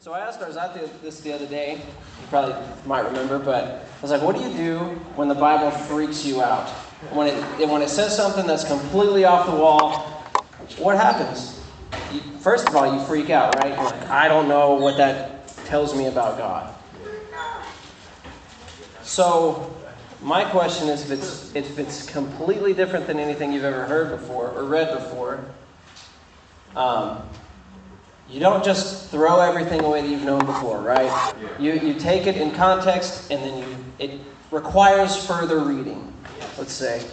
So I asked out this the other day. You probably might remember, but I was like, what do you do when the Bible freaks you out? When it, when it says something that's completely off the wall, what happens? You, first of all, you freak out, right? You're like, I don't know what that tells me about God. So, my question is if it's, if it's completely different than anything you've ever heard before or read before, um, you don't just throw everything away that you've known before, right? You, you take it in context and then you, it requires further reading, let's say.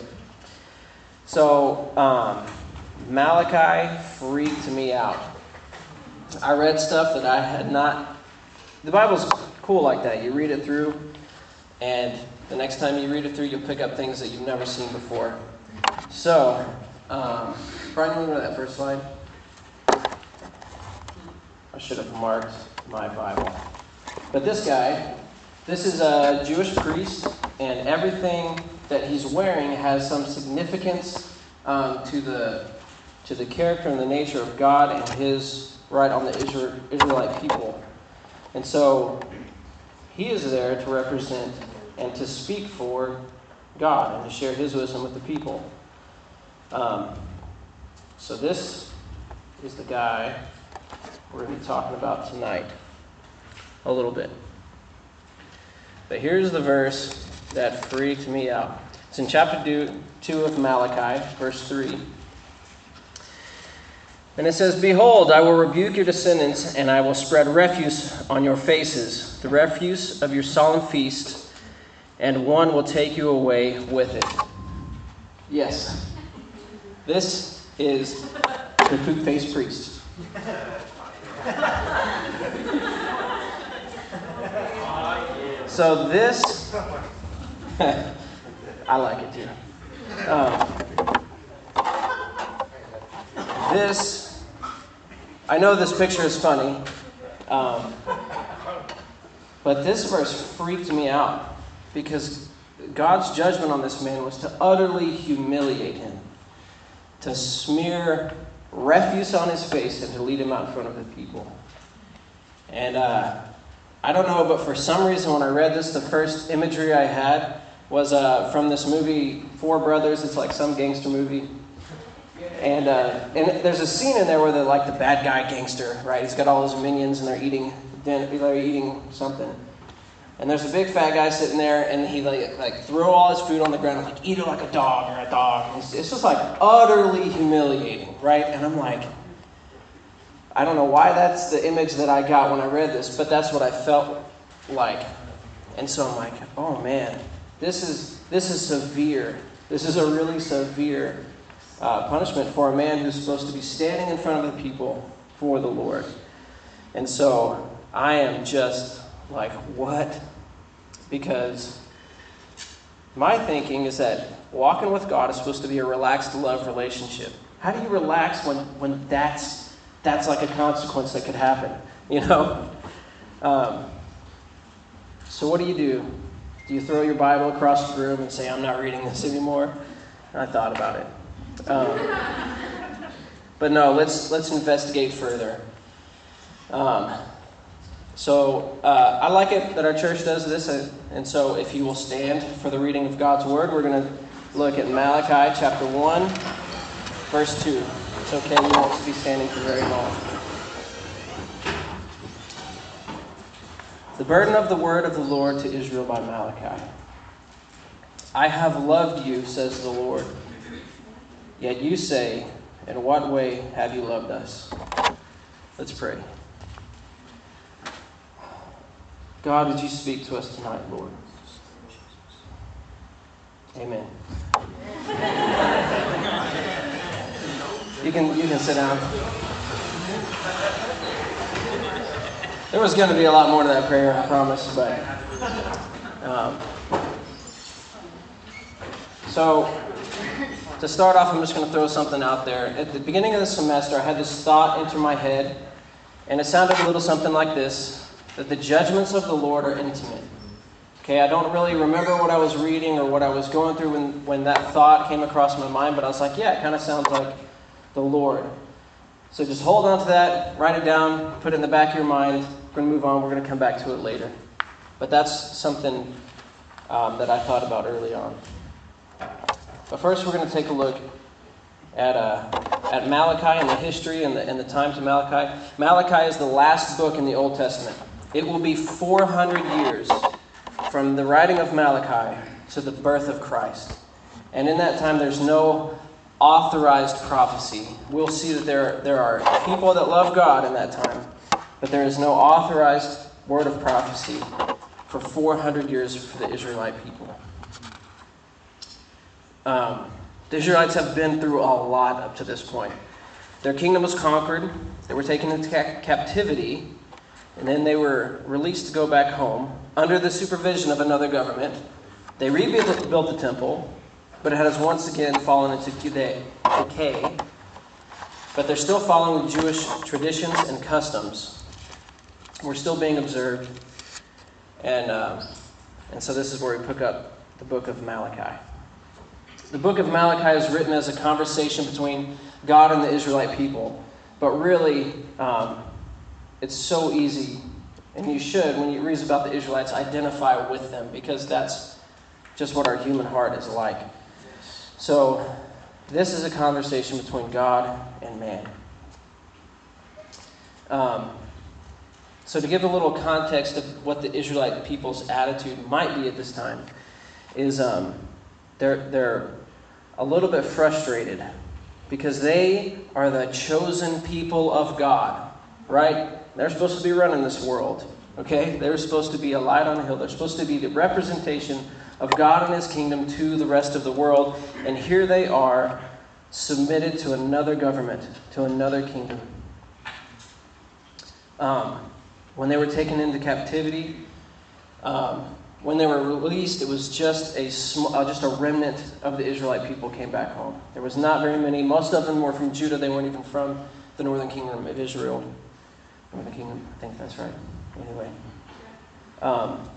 So, um, Malachi freaked me out. I read stuff that I had not. The Bible's cool like that. You read it through, and the next time you read it through, you'll pick up things that you've never seen before. So, um, Brian, you remember that first slide? I should have marked my Bible. But this guy, this is a Jewish priest, and everything that he's wearing has some significance um, to the to the character and the nature of God and His right on the Israelite people. And so he is there to represent and to speak for God and to share His wisdom with the people. Um, so this is the guy we're going to be talking about tonight a little bit. But here's the verse that freaked me out. It's in chapter 2 of Malachi, verse 3. And it says, Behold, I will rebuke your descendants, and I will spread refuse on your faces, the refuse of your solemn feast, and one will take you away with it. Yes, this is the poop faced priest. So this, I like it too. Um, this, I know this picture is funny, um, but this verse freaked me out because God's judgment on this man was to utterly humiliate him, to smear refuse on his face and to lead him out in front of the people. And uh, I don't know, but for some reason, when I read this, the first imagery I had was uh, from this movie, Four Brothers. It's like some gangster movie. And, uh, and there's a scene in there where they're like the bad guy gangster, right? He's got all his minions and they're eating, they're eating something. And there's a big fat guy sitting there, and he like like throw all his food on the ground, like eat it like a dog or a dog. It's, it's just like utterly humiliating, right? And I'm like, I don't know why that's the image that I got when I read this, but that's what I felt like. And so I'm like, oh man, this is this is severe. This is a really severe uh, punishment for a man who's supposed to be standing in front of the people for the Lord. And so I am just like, what? Because my thinking is that walking with God is supposed to be a relaxed love relationship. How do you relax when, when that's, that's like a consequence that could happen? You know? Um, so, what do you do? Do you throw your Bible across the room and say, I'm not reading this anymore? I thought about it. Um, but no, let's, let's investigate further. Um, so uh, I like it that our church does this, and so if you will stand for the reading of God's word, we're going to look at Malachi chapter 1, verse 2. It's okay, you won't be standing for very long. The burden of the word of the Lord to Israel by Malachi. I have loved you, says the Lord. Yet you say, In what way have you loved us? Let's pray. God, would you speak to us tonight, Lord? Amen. you can you can sit down. There was going to be a lot more to that prayer, I promise, but um, so to start off, I'm just going to throw something out there. At the beginning of the semester, I had this thought enter my head, and it sounded a little something like this that the judgments of the Lord are intimate. Okay, I don't really remember what I was reading or what I was going through when, when that thought came across my mind, but I was like, yeah, it kind of sounds like the Lord. So just hold on to that, write it down, put it in the back of your mind, We're going to move on. We're going to come back to it later. But that's something um, that I thought about early on. But first, we're going to take a look at, uh, at Malachi and the history and the, and the times of Malachi. Malachi is the last book in the Old Testament. It will be 400 years from the writing of Malachi to the birth of Christ. And in that time, there's no authorized prophecy. We'll see that there, there are people that love God in that time, but there is no authorized word of prophecy for 400 years for the Israelite people. Um, the Israelites have been through a lot up to this point. Their kingdom was conquered, they were taken into ca- captivity, and then they were released to go back home under the supervision of another government. They rebuilt the temple, but it has once again fallen into decay. But they're still following Jewish traditions and customs. We're still being observed. And, um, and so this is where we pick up the book of Malachi. The book of Malachi is written as a conversation between God and the Israelite people. But really, um, it's so easy, and you should, when you read about the Israelites, identify with them because that's just what our human heart is like. So, this is a conversation between God and man. Um, so, to give a little context of what the Israelite people's attitude might be at this time, is um, they're, they're a little bit frustrated because they are the chosen people of God, right? They're supposed to be running this world, okay? They're supposed to be a light on a hill. They're supposed to be the representation of God and His kingdom to the rest of the world. And here they are, submitted to another government, to another kingdom. Um, when they were taken into captivity, um, when they were released, it was just a sm- uh, just a remnant of the Israelite people came back home. There was not very many. Most of them were from Judah. They weren't even from the northern kingdom of Israel. Kingdom, I think that's right. Anyway, um,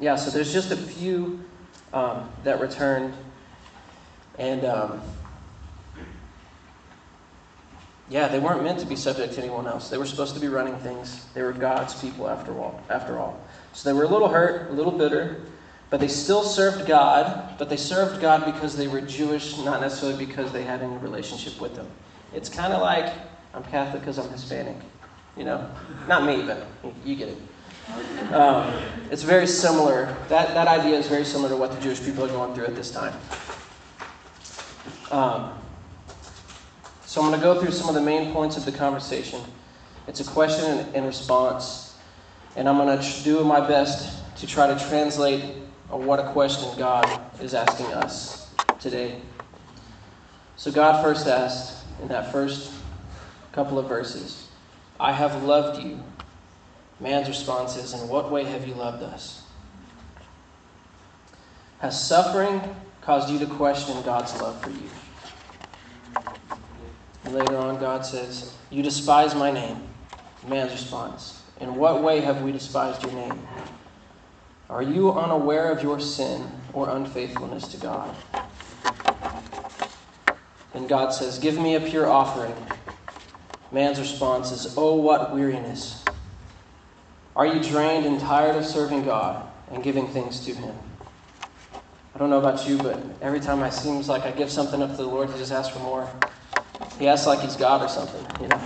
yeah. So there's just a few um, that returned, and um, yeah, they weren't meant to be subject to anyone else. They were supposed to be running things. They were God's people after all. After all. So they were a little hurt, a little bitter, but they still served God, but they served God because they were Jewish, not necessarily because they had any relationship with Him. It's kind of like I'm Catholic because I'm Hispanic. You know? Not me, but you get it. Um, it's very similar. That, that idea is very similar to what the Jewish people are going through at this time. Um, so I'm going to go through some of the main points of the conversation. It's a question and, and response and I'm going to do my best to try to translate what a question God is asking us today. So, God first asked in that first couple of verses, I have loved you. Man's response is, In what way have you loved us? Has suffering caused you to question God's love for you? And later on, God says, You despise my name. Man's response, in what way have we despised your name? Are you unaware of your sin or unfaithfulness to God? And God says, Give me a pure offering. Man's response is, Oh, what weariness! Are you drained and tired of serving God and giving things to Him? I don't know about you, but every time it seems like I give something up to the Lord, He just asks for more. He asks like He's God or something, you know?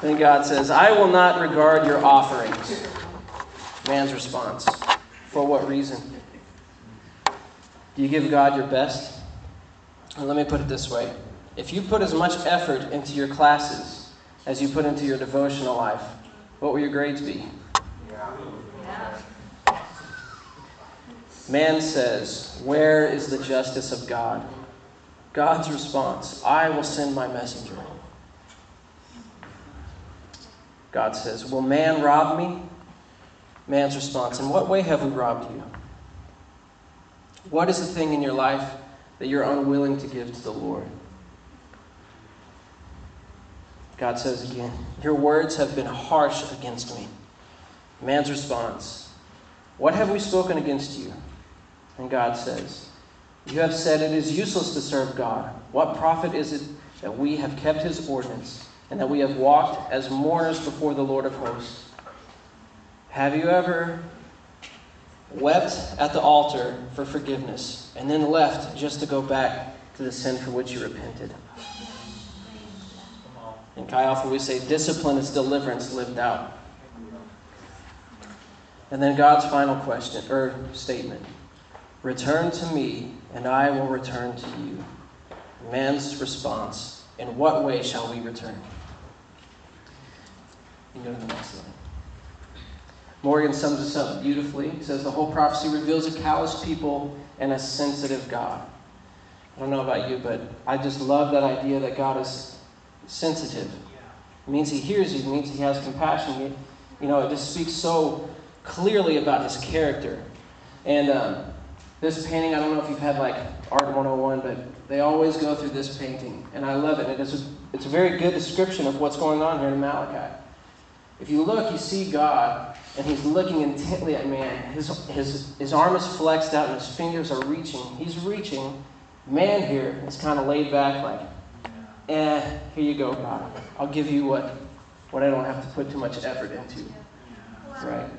Then God says, I will not regard your offerings. Man's response. For what reason? Do you give God your best? And let me put it this way if you put as much effort into your classes as you put into your devotional life, what will your grades be? Man says, Where is the justice of God? God's response I will send my messenger. God says, Will man rob me? Man's response In what way have we robbed you? What is the thing in your life that you're unwilling to give to the Lord? God says again, Your words have been harsh against me. Man's response, What have we spoken against you? And God says, You have said it is useless to serve God. What profit is it that we have kept his ordinance, and that we have walked as mourners before the Lord of hosts. Have you ever wept at the altar for forgiveness and then left just to go back to the sin for which you repented? In Chi Alpha, we say discipline is deliverance lived out. And then God's final question or statement Return to me, and I will return to you. Man's response In what way shall we return? You can go to the next line. Morgan sums this up beautifully. He says the whole prophecy reveals a callous people and a sensitive God. I don't know about you, but I just love that idea that God is sensitive. It means He hears you. It means He has compassion. You know, it just speaks so clearly about His character. And um, this painting, I don't know if you've had like Art 101, but they always go through this painting, and I love it. It is it's a very good description of what's going on here in Malachi. If you look, you see God, and He's looking intently at man. His, his, his arm is flexed out, and his fingers are reaching. He's reaching. Man here is kind of laid back, like, eh, here you go, God. I'll give you what, what I don't have to put too much effort into. Right?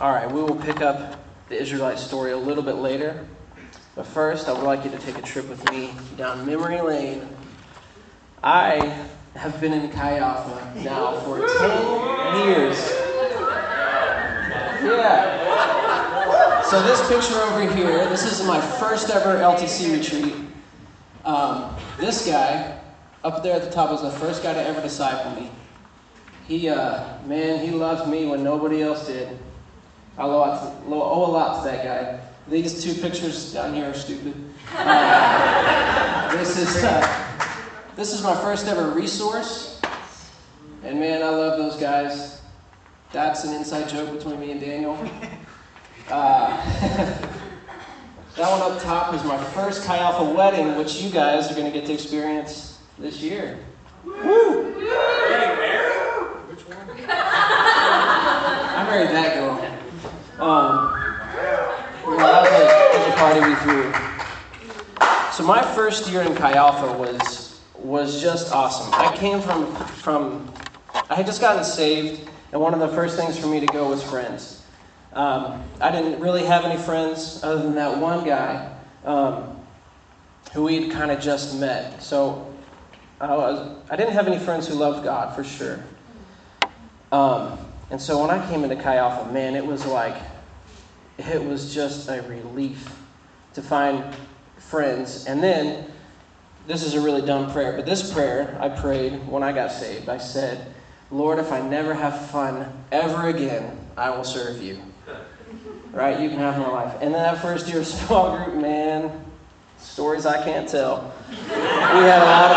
All right, we will pick up the Israelite story a little bit later. But first, I would like you to take a trip with me down memory lane. I have been in Chi Alpha now for 10 years. Yeah. So, this picture over here, this is my first ever LTC retreat. Um, this guy up there at the top was the first guy to ever disciple me. He, uh, man, he loved me when nobody else did. I owe a lot to that guy. These two pictures down here are stupid. Uh, this is uh, this is my first ever resource, and man, I love those guys. That's an inside joke between me and Daniel. Uh, that one up top is my first Chi Alpha wedding, which you guys are going to get to experience this year. Woo! Which one? I married that girl. Um, well, that was a, a party we threw. So my first year in Chi Alpha was was just awesome. I came from from I had just gotten saved, and one of the first things for me to go was friends. Um, I didn't really have any friends other than that one guy um, who we'd kind of just met. So I, was, I didn't have any friends who loved God for sure. Um, and so when I came into Chi Alpha, man, it was like, it was just a relief to find friends. And then, this is a really dumb prayer, but this prayer I prayed when I got saved. I said, Lord, if I never have fun ever again, I will serve you. Right? You can have my life. And then that first year of small group, man, stories I can't tell. We had a lot of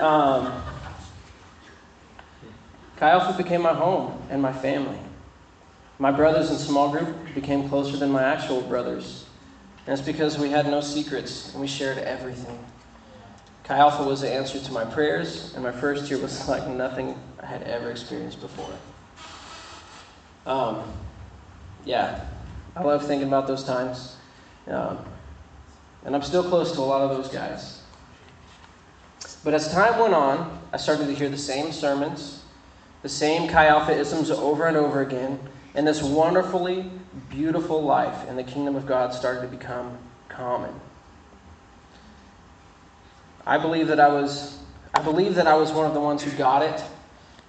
fun. um, Alpha became my home and my family. My brothers in small group became closer than my actual brothers. It's because we had no secrets and we shared everything. Chi Alpha was the answer to my prayers, and my first year was like nothing I had ever experienced before. Um, yeah, I love thinking about those times. Um, and I'm still close to a lot of those guys. But as time went on, I started to hear the same sermons the same Chi Alpha isms over and over again, and this wonderfully beautiful life in the kingdom of God started to become common. I believe that I was I believe that I was one of the ones who got it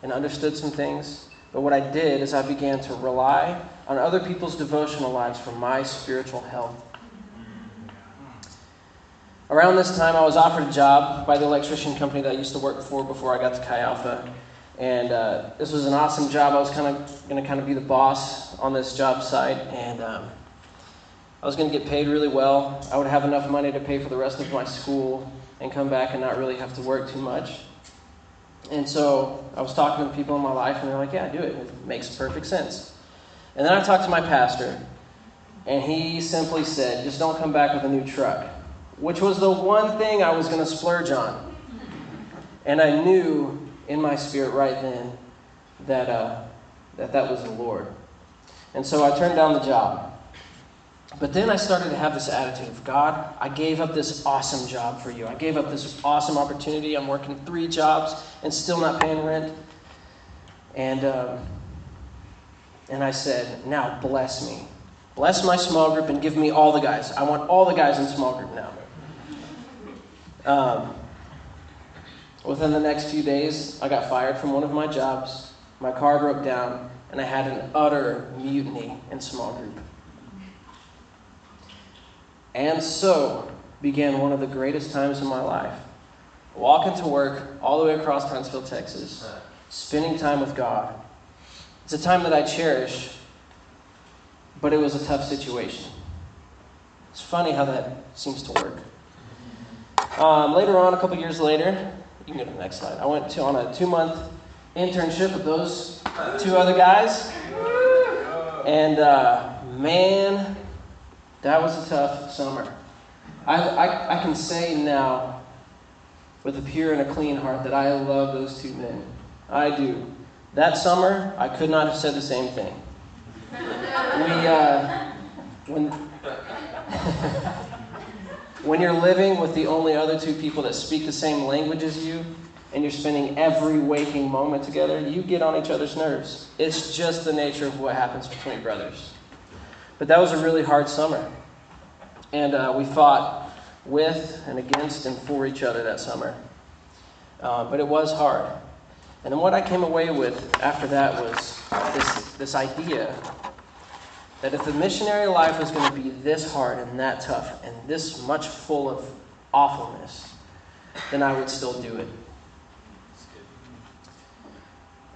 and understood some things. But what I did is I began to rely on other people's devotional lives for my spiritual health. Around this time, I was offered a job by the electrician company that I used to work for before I got to Chi Alpha. And uh, this was an awesome job. I was kind of going to kind of be the boss on this job site, and um, I was going to get paid really well. I would have enough money to pay for the rest of my school and come back and not really have to work too much. And so I was talking to people in my life, and they're like, "Yeah, do it. It makes perfect sense." And then I talked to my pastor, and he simply said, "Just don't come back with a new truck," which was the one thing I was going to splurge on. And I knew in my spirit right then that uh, that, that was the Lord. And so I turned down the job. But then I started to have this attitude of God, I gave up this awesome job for you. I gave up this awesome opportunity. I'm working three jobs and still not paying rent. And, um, and I said, Now bless me. Bless my small group and give me all the guys. I want all the guys in small group now. Um, within the next few days, I got fired from one of my jobs. My car broke down, and I had an utter mutiny in small group. And so began one of the greatest times in my life. Walking to work all the way across Huntsville, Texas, spending time with God. It's a time that I cherish, but it was a tough situation. It's funny how that seems to work. Um, later on, a couple years later, you can go to the next slide. I went to, on a two month internship with those two other guys. And uh, man, that was a tough summer. I, I, I can say now, with a pure and a clean heart, that I love those two men. I do. That summer, I could not have said the same thing. We, uh, when, when you're living with the only other two people that speak the same language as you, and you're spending every waking moment together, you get on each other's nerves. It's just the nature of what happens between brothers. But that was a really hard summer. And uh, we fought with and against and for each other that summer. Uh, but it was hard. And then what I came away with after that was this, this idea that if the missionary life was going to be this hard and that tough and this much full of awfulness, then I would still do it.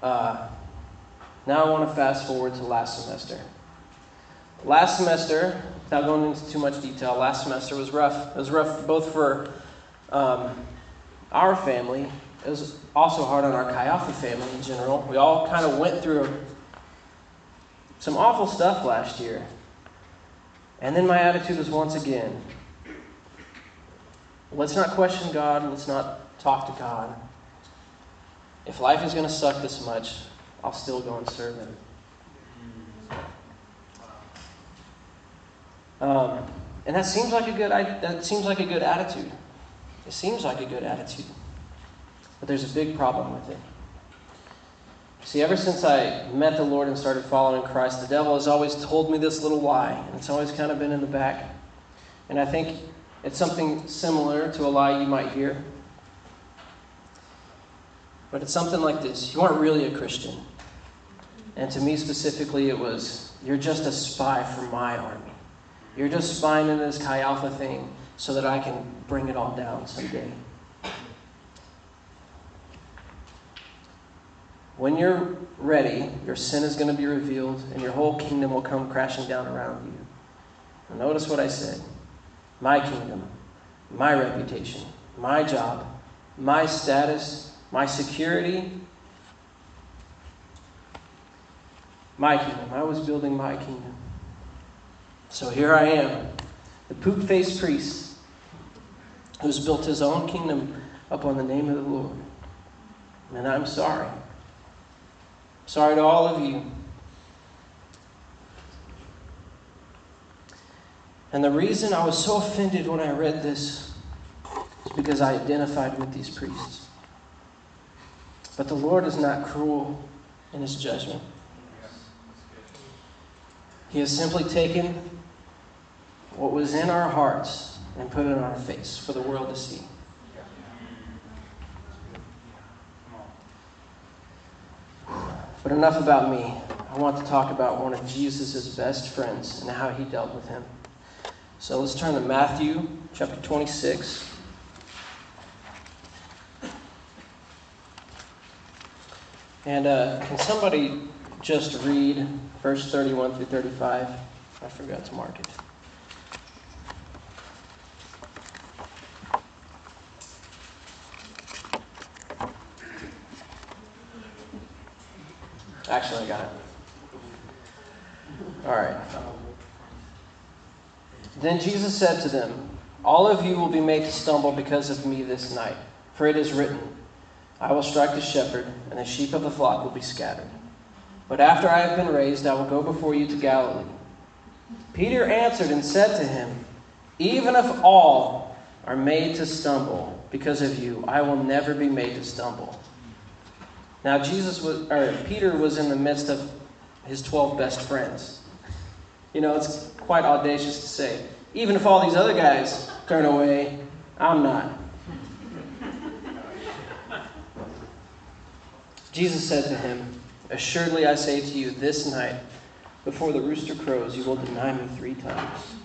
Uh, now I want to fast forward to last semester. Last semester, without going into too much detail, last semester was rough. It was rough both for um, our family. It was also hard on our Chi family in general. We all kind of went through some awful stuff last year. And then my attitude was once again let's not question God, let's not talk to God. If life is going to suck this much, I'll still go and serve Him. Um, and that seems like a good that seems like a good attitude. It seems like a good attitude, but there's a big problem with it. See, ever since I met the Lord and started following Christ, the devil has always told me this little lie, and it's always kind of been in the back. And I think it's something similar to a lie you might hear. But it's something like this You aren't really a Christian. And to me specifically, it was you're just a spy for my army. You're just spying into this Chi Alpha thing so that I can bring it all down someday. When you're ready, your sin is going to be revealed and your whole kingdom will come crashing down around you. Now notice what I said my kingdom, my reputation, my job, my status, my security, my kingdom. I was building my kingdom. So here I am, the poop faced priest who's built his own kingdom upon the name of the Lord. And I'm sorry. Sorry to all of you. And the reason I was so offended when I read this is because I identified with these priests. But the Lord is not cruel in his judgment. He has simply taken what was in our hearts and put it on our face for the world to see. But enough about me. I want to talk about one of Jesus' best friends and how he dealt with him. So let's turn to Matthew chapter 26. And uh, can somebody just read verse 31 through 35? I forgot to mark it. Actually, got it. All right. Then Jesus said to them, All of you will be made to stumble because of me this night. For it is written, I will strike the shepherd, and the sheep of the flock will be scattered. But after I have been raised, I will go before you to Galilee. Peter answered and said to him, Even if all are made to stumble because of you, I will never be made to stumble. Now Jesus was or Peter was in the midst of his 12 best friends. You know, it's quite audacious to say. Even if all these other guys turn away, I'm not. Jesus said to him, Assuredly I say to you, this night, before the rooster crows, you will deny me three times.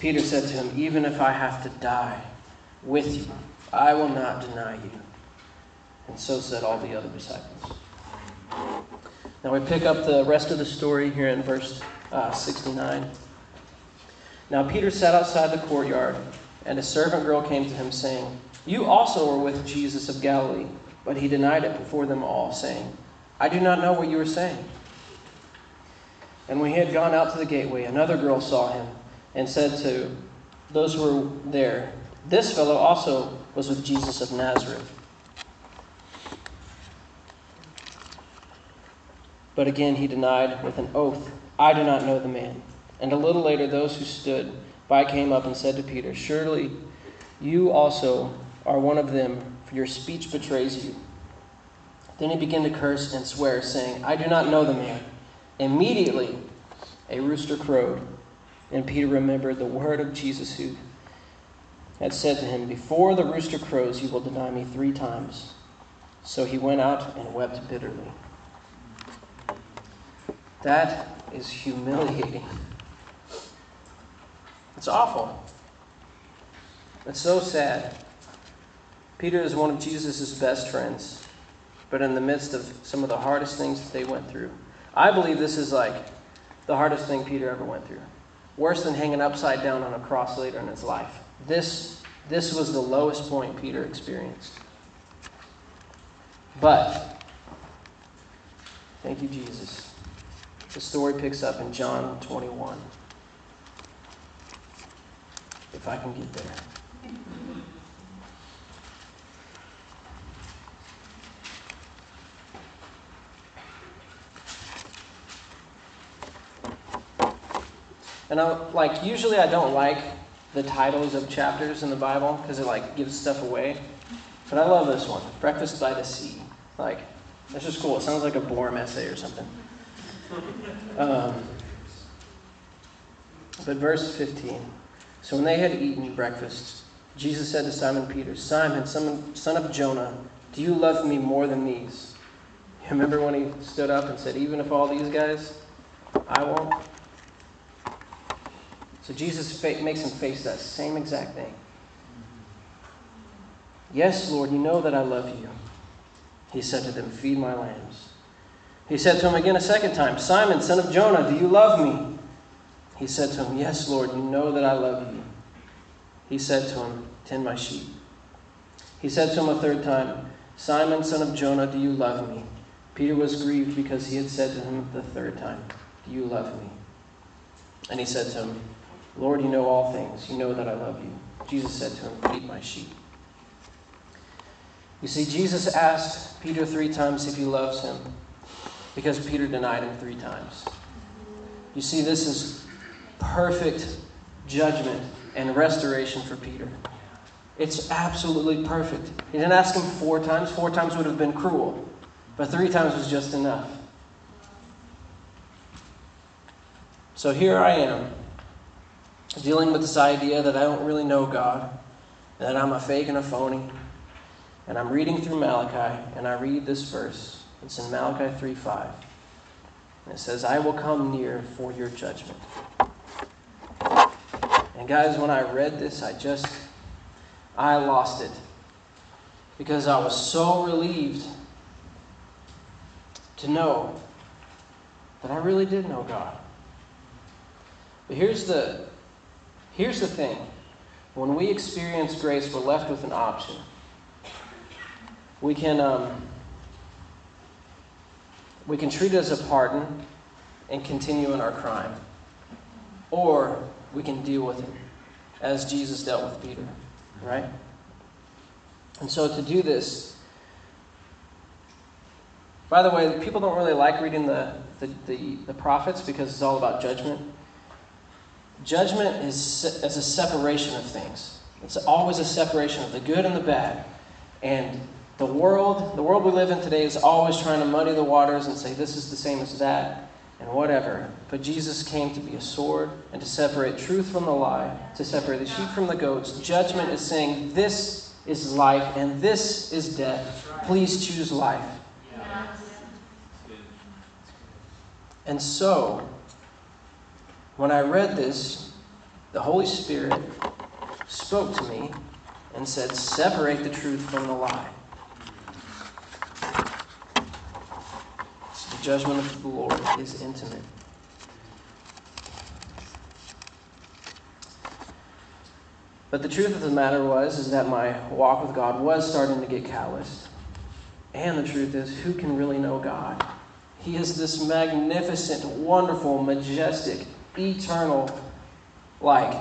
Peter said to him, Even if I have to die with you, I will not deny you. And so said all the other disciples. Now we pick up the rest of the story here in verse uh, 69. Now Peter sat outside the courtyard, and a servant girl came to him, saying, You also were with Jesus of Galilee. But he denied it before them all, saying, I do not know what you are saying. And when he had gone out to the gateway, another girl saw him and said to those who were there, This fellow also was with Jesus of Nazareth. But again he denied with an oath, I do not know the man. And a little later, those who stood by came up and said to Peter, Surely you also are one of them, for your speech betrays you. Then he began to curse and swear, saying, I do not know the man. Immediately a rooster crowed, and Peter remembered the word of Jesus who had said to him, Before the rooster crows, you will deny me three times. So he went out and wept bitterly. That is humiliating. It's awful. It's so sad. Peter is one of Jesus' best friends, but in the midst of some of the hardest things that they went through. I believe this is like the hardest thing Peter ever went through. Worse than hanging upside down on a cross later in his life. This, this was the lowest point Peter experienced. But, thank you, Jesus. The story picks up in John 21. If I can get there. And I like usually I don't like the titles of chapters in the Bible because it like gives stuff away. But I love this one, Breakfast by the Sea. Like, that's just cool. It sounds like a Borum essay or something. Um, but verse 15. So when they had eaten breakfast, Jesus said to Simon Peter, Simon, son of Jonah, do you love me more than these? You remember when he stood up and said, Even if all these guys, I won't? So Jesus makes him face that same exact thing. Yes, Lord, you know that I love you. He said to them, Feed my lambs. He said to him again a second time, Simon, son of Jonah, do you love me? He said to him, Yes, Lord, you know that I love you. He said to him, Tend my sheep. He said to him a third time, Simon, son of Jonah, do you love me? Peter was grieved because he had said to him the third time, Do you love me? And he said to him, Lord, you know all things. You know that I love you. Jesus said to him, Feed my sheep. You see, Jesus asked Peter three times if he loves him because Peter denied him three times. You see, this is perfect judgment and restoration for Peter. It's absolutely perfect. He didn't ask him four times. Four times would have been cruel, but three times was just enough. So here I am dealing with this idea that I don't really know God, that I'm a fake and a phony. And I'm reading through Malachi, and I read this verse. It's in Malachi 3 5. And it says, I will come near for your judgment. And guys, when I read this, I just, I lost it. Because I was so relieved to know that I really did know God. But here's the Here's the thing when we experience grace, we're left with an option. We can, um, we can treat it as a pardon and continue in our crime, or we can deal with it as Jesus dealt with Peter, right? And so to do this, by the way, people don't really like reading the the, the, the prophets because it's all about judgment. Judgment is, is a separation of things. It's always a separation of the good and the bad. And the world, the world we live in today is always trying to muddy the waters and say this is the same as that and whatever. But Jesus came to be a sword and to separate truth from the lie, to separate the sheep from the goats. Judgment is saying this is life and this is death. Please choose life. And so, when I read this, the Holy Spirit spoke to me and said, Separate the truth from the lie. The judgment of the Lord is intimate. But the truth of the matter was is that my walk with God was starting to get calloused. And the truth is, who can really know God? He is this magnificent, wonderful, majestic, eternal, like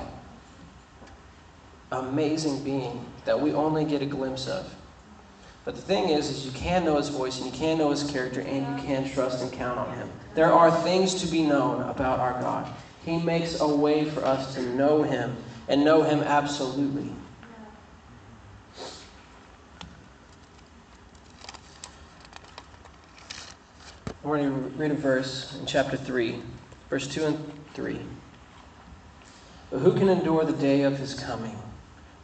amazing being that we only get a glimpse of. But the thing is, is you can know his voice and you can know his character and you can trust and count on him. There are things to be known about our God. He makes a way for us to know him and know him absolutely. We're going to read a verse in chapter 3, verse 2 and 3. But who can endure the day of his coming?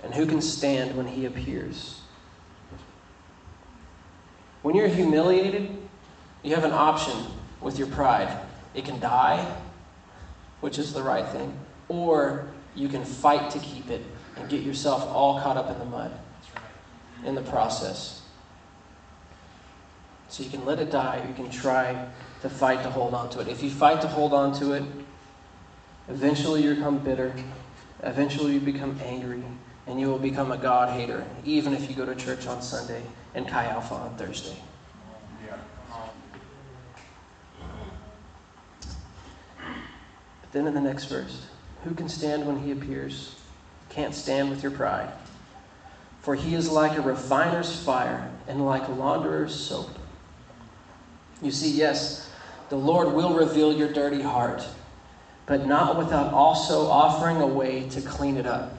And who can stand when he appears? When you're humiliated, you have an option with your pride. It can die, which is the right thing, or you can fight to keep it and get yourself all caught up in the mud in the process. So you can let it die, or you can try to fight to hold on to it. If you fight to hold on to it, eventually you become bitter. Eventually you become angry, and you will become a God hater, even if you go to church on Sunday and Chi Alpha on Thursday. But then in the next verse, who can stand when he appears? Can't stand with your pride. For he is like a refiner's fire and like a launderer's soap. You see, yes, the Lord will reveal your dirty heart, but not without also offering a way to clean it up.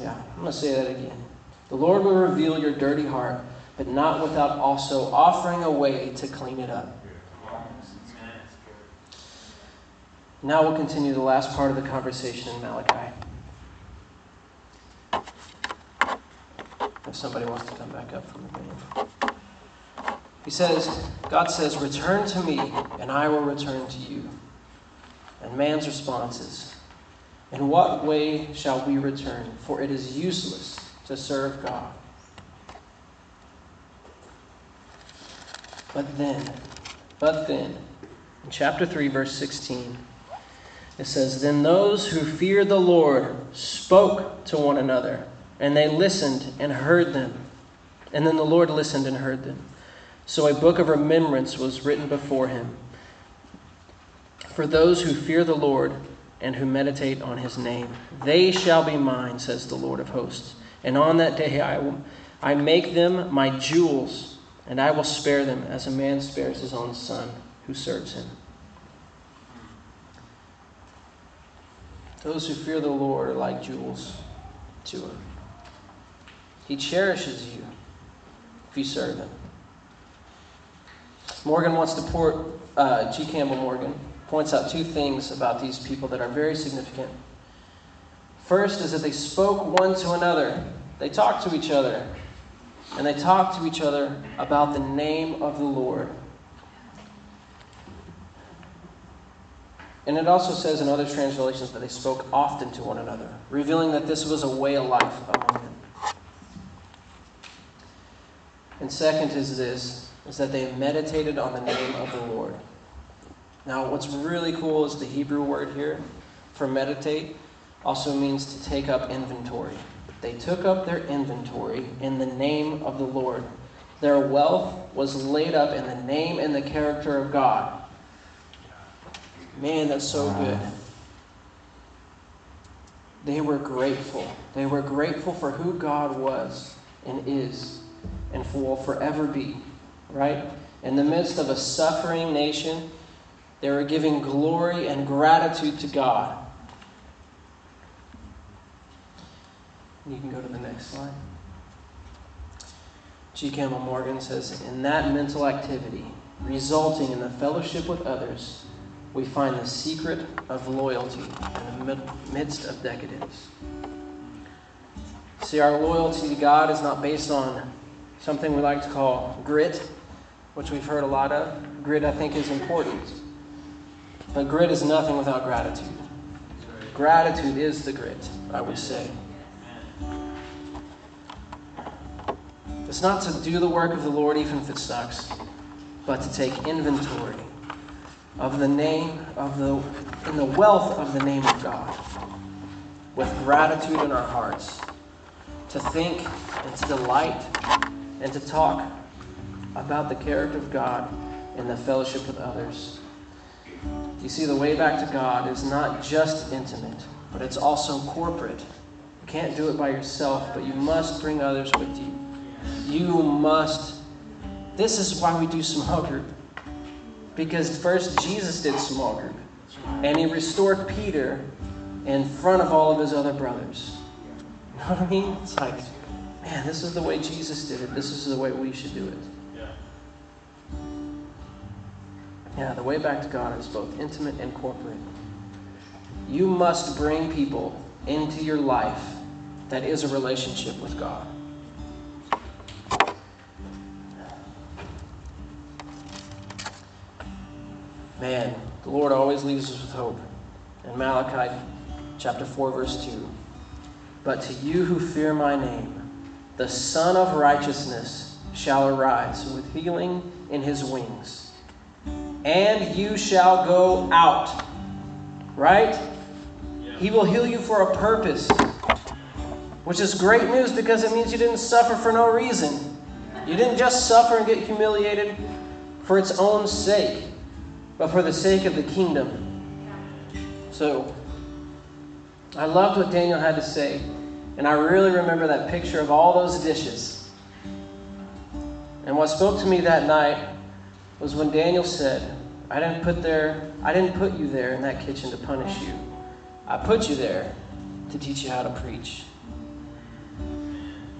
Yeah, I'm going to say that again. The Lord will reveal your dirty heart, but not without also offering a way to clean it up. Now we'll continue the last part of the conversation in Malachi. If somebody wants to come back up from the band. He says, God says, Return to me, and I will return to you. And man's response is, In what way shall we return? For it is useless to serve God. But then, but then, in chapter 3, verse 16, it says, Then those who feared the Lord spoke to one another and they listened and heard them. And then the Lord listened and heard them. So a book of remembrance was written before him for those who fear the Lord and who meditate on his name. They shall be mine, says the Lord of hosts. And on that day I will I make them my jewels, and I will spare them as a man spares his own son who serves him. Those who fear the Lord are like jewels to him. He cherishes you if you serve Him. Morgan wants to port, uh, G. Campbell Morgan points out two things about these people that are very significant. First is that they spoke one to another, they talked to each other, and they talked to each other about the name of the Lord. And it also says in other translations that they spoke often to one another, revealing that this was a way of life among them. And second is this, is that they meditated on the name of the Lord. Now, what's really cool is the Hebrew word here for meditate also means to take up inventory. They took up their inventory in the name of the Lord. Their wealth was laid up in the name and the character of God. Man, that's so good. They were grateful. They were grateful for who God was and is and will forever be. right? In the midst of a suffering nation, they were giving glory and gratitude to God. You can go to the next slide. G. Campbell Morgan says In that mental activity, resulting in the fellowship with others, we find the secret of loyalty in the midst of decadence. See, our loyalty to God is not based on something we like to call grit, which we've heard a lot of. Grit, I think, is important. But grit is nothing without gratitude. Gratitude is the grit, I would say. It's not to do the work of the Lord even if it sucks, but to take inventory of the name of the in the wealth of the name of God with gratitude in our hearts to think and to delight and to talk about the character of God and the fellowship with others. You see, the way back to God is not just intimate, but it's also corporate. You can't do it by yourself, but you must bring others with you. You must. This is why we do small group. Because first, Jesus did small group, and he restored Peter in front of all of his other brothers. You know what I mean? It's like, man, this is the way Jesus did it. This is the way we should do it. Yeah, the way back to God is both intimate and corporate. You must bring people into your life that is a relationship with God. Man, the Lord always leaves us with hope. In Malachi chapter 4, verse 2. But to you who fear my name, the Sun of Righteousness shall arise with healing in his wings. And you shall go out. Right? He will heal you for a purpose. Which is great news because it means you didn't suffer for no reason. You didn't just suffer and get humiliated for its own sake, but for the sake of the kingdom. So, I loved what Daniel had to say, and I really remember that picture of all those dishes. And what spoke to me that night was when Daniel said, I didn't put there I didn't put you there in that kitchen to punish you. I put you there to teach you how to preach.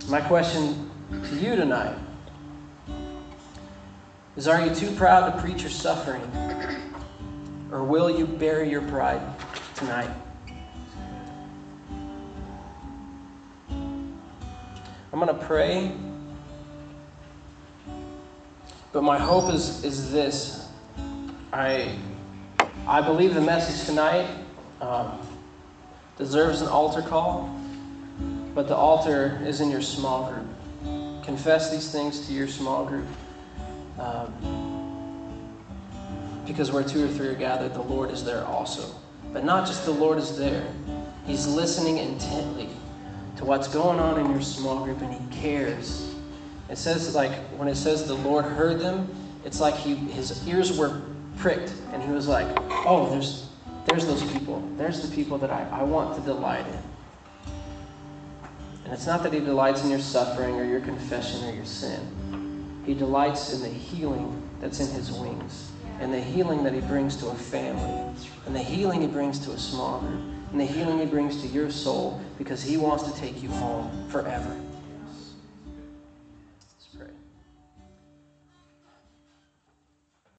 My question to you tonight is are you too proud to preach your suffering? Or will you bury your pride tonight? I'm going to pray. But my hope is, is this. I, I believe the message tonight um, deserves an altar call, but the altar is in your small group. Confess these things to your small group. Um, because where two or three are gathered, the Lord is there also. But not just the Lord is there, He's listening intently to what's going on in your small group and he cares. It says like when it says the Lord heard them, it's like he his ears were pricked and he was like, Oh, there's there's those people. There's the people that I, I want to delight in. And it's not that he delights in your suffering or your confession or your sin. He delights in the healing that's in his wings and the healing that he brings to a family and the healing he brings to a small group and the healing he brings to your soul because he wants to take you home forever.